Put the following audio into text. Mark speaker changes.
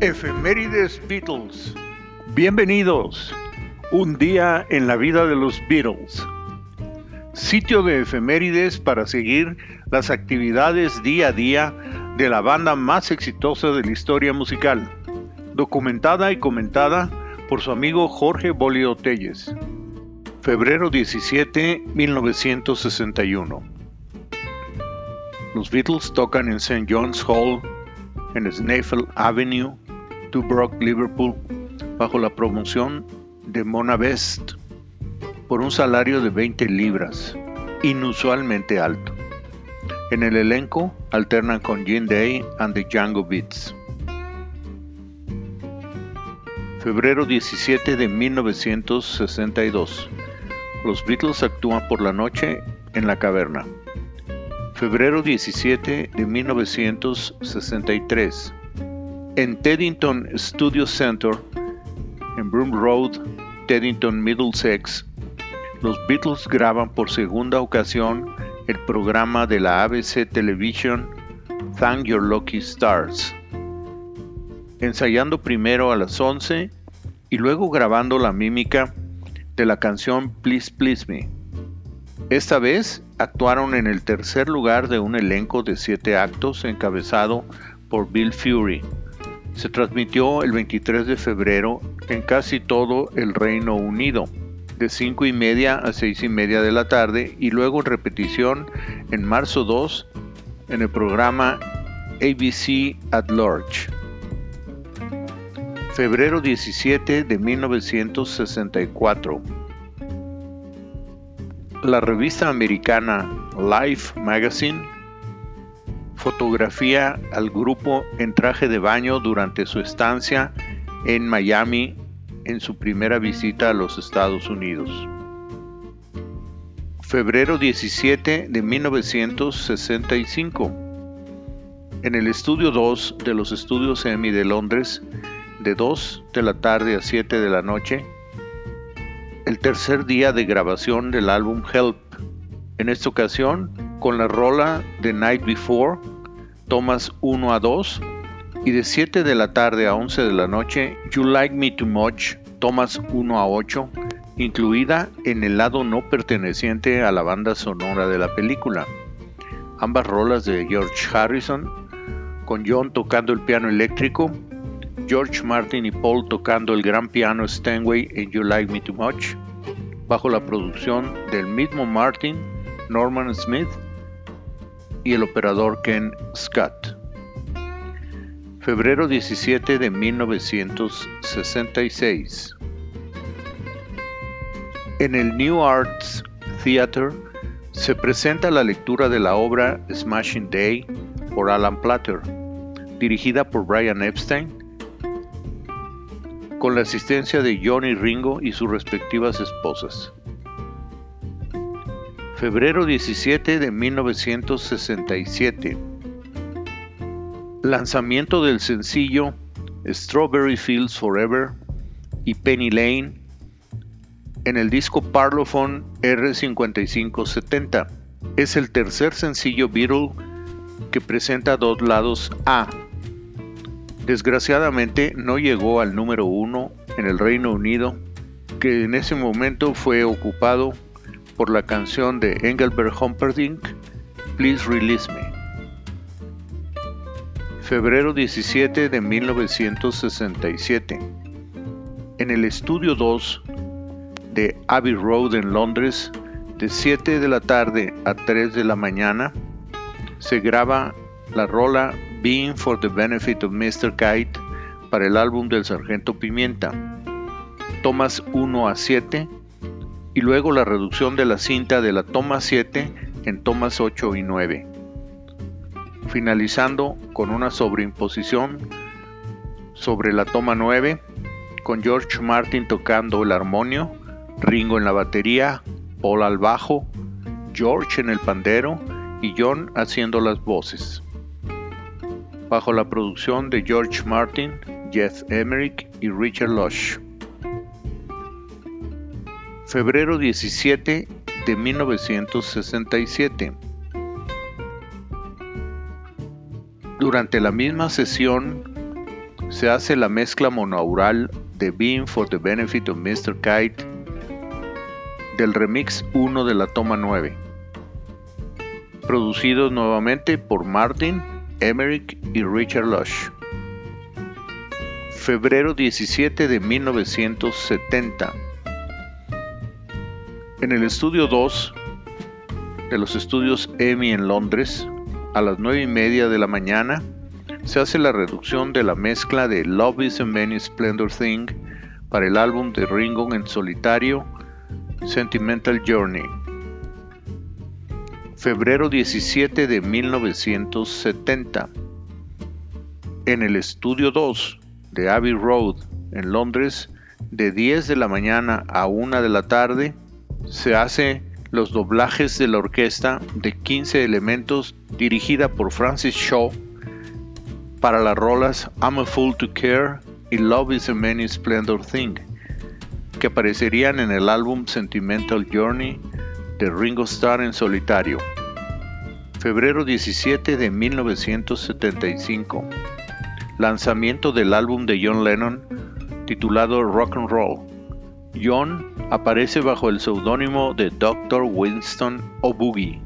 Speaker 1: Efemérides Beatles. Bienvenidos. Un día en la vida de los Beatles. Sitio de efemérides para seguir las actividades día a día de la banda más exitosa de la historia musical. Documentada y comentada por su amigo Jorge Bolio Telles. Febrero 17, 1961. Los Beatles tocan en St. John's Hall, en Snaffle Avenue, Brock, Liverpool, bajo la promoción de Mona Best, por un salario de 20 libras, inusualmente alto. En el elenco alternan con Gene Day and the Django Beats. Febrero 17 de 1962. Los Beatles actúan por la noche en la caverna. Febrero 17 de 1963. En Teddington Studio Center, en Broom Road, Teddington, Middlesex, los Beatles graban por segunda ocasión el programa de la ABC Television Thank Your Lucky Stars, ensayando primero a las 11 y luego grabando la mímica de la canción Please Please Me. Esta vez actuaron en el tercer lugar de un elenco de siete actos encabezado por Bill Fury se transmitió el 23 de febrero en casi todo el Reino Unido, de 5 y media a 6 y media de la tarde y luego en repetición en marzo 2 en el programa ABC at Large. Febrero 17 de 1964. La revista americana Life Magazine fotografía al grupo en traje de baño durante su estancia en Miami en su primera visita a los Estados Unidos. Febrero 17 de 1965. En el estudio 2 de los estudios EMI de Londres, de 2 de la tarde a 7 de la noche, el tercer día de grabación del álbum Help. En esta ocasión, con la rola The Night Before, tomas 1 a 2 y de 7 de la tarde a 11 de la noche You Like Me Too Much, tomas 1 a 8, incluida en el lado no perteneciente a la banda sonora de la película. Ambas rolas de George Harrison, con John tocando el piano eléctrico, George Martin y Paul tocando el gran piano Steinway en You Like Me Too Much, bajo la producción del mismo Martin, Norman Smith y el operador Ken Scott. Febrero 17 de 1966. En el New Arts Theatre se presenta la lectura de la obra Smashing Day por Alan Platter, dirigida por Brian Epstein, con la asistencia de Johnny Ringo y sus respectivas esposas febrero 17 de 1967. Lanzamiento del sencillo Strawberry Fields Forever y Penny Lane en el disco Parlophone R5570. Es el tercer sencillo Beatle que presenta dos lados A. Desgraciadamente no llegó al número uno en el Reino Unido, que en ese momento fue ocupado por la canción de Engelbert Humperdinck, Please Release Me. Febrero 17 de 1967. En el estudio 2 de Abbey Road en Londres, de 7 de la tarde a 3 de la mañana, se graba la rola Being for the Benefit of Mr. Kite para el álbum del Sargento Pimienta. Tomas 1 a 7 y luego la reducción de la cinta de la toma 7 en tomas 8 y 9, finalizando con una sobreimposición sobre la toma 9 con George Martin tocando el armonio, Ringo en la batería, Paul al bajo, George en el pandero y John haciendo las voces. Bajo la producción de George Martin, Jeff Emerick y Richard Lush febrero 17 de 1967. Durante la misma sesión se hace la mezcla monaural de Beam for the Benefit of Mr. Kite del remix 1 de la toma 9, producidos nuevamente por Martin, Emmerich y Richard Lush. Febrero 17 de 1970. En el estudio 2 de los estudios EMI en Londres, a las 9 y media de la mañana, se hace la reducción de la mezcla de Love is a Many Splendor Thing para el álbum de Ringo en solitario Sentimental Journey. Febrero 17 de 1970. En el estudio 2 de Abbey Road en Londres, de 10 de la mañana a 1 de la tarde, se hace los doblajes de la orquesta de 15 elementos dirigida por Francis Shaw para las rolas I'm a Fool to Care y Love is a Many Splendor Thing, que aparecerían en el álbum Sentimental Journey de Ringo Starr en solitario. Febrero 17 de 1975. Lanzamiento del álbum de John Lennon titulado Rock and Roll. John aparece bajo el seudónimo de Dr. Winston O'Boogie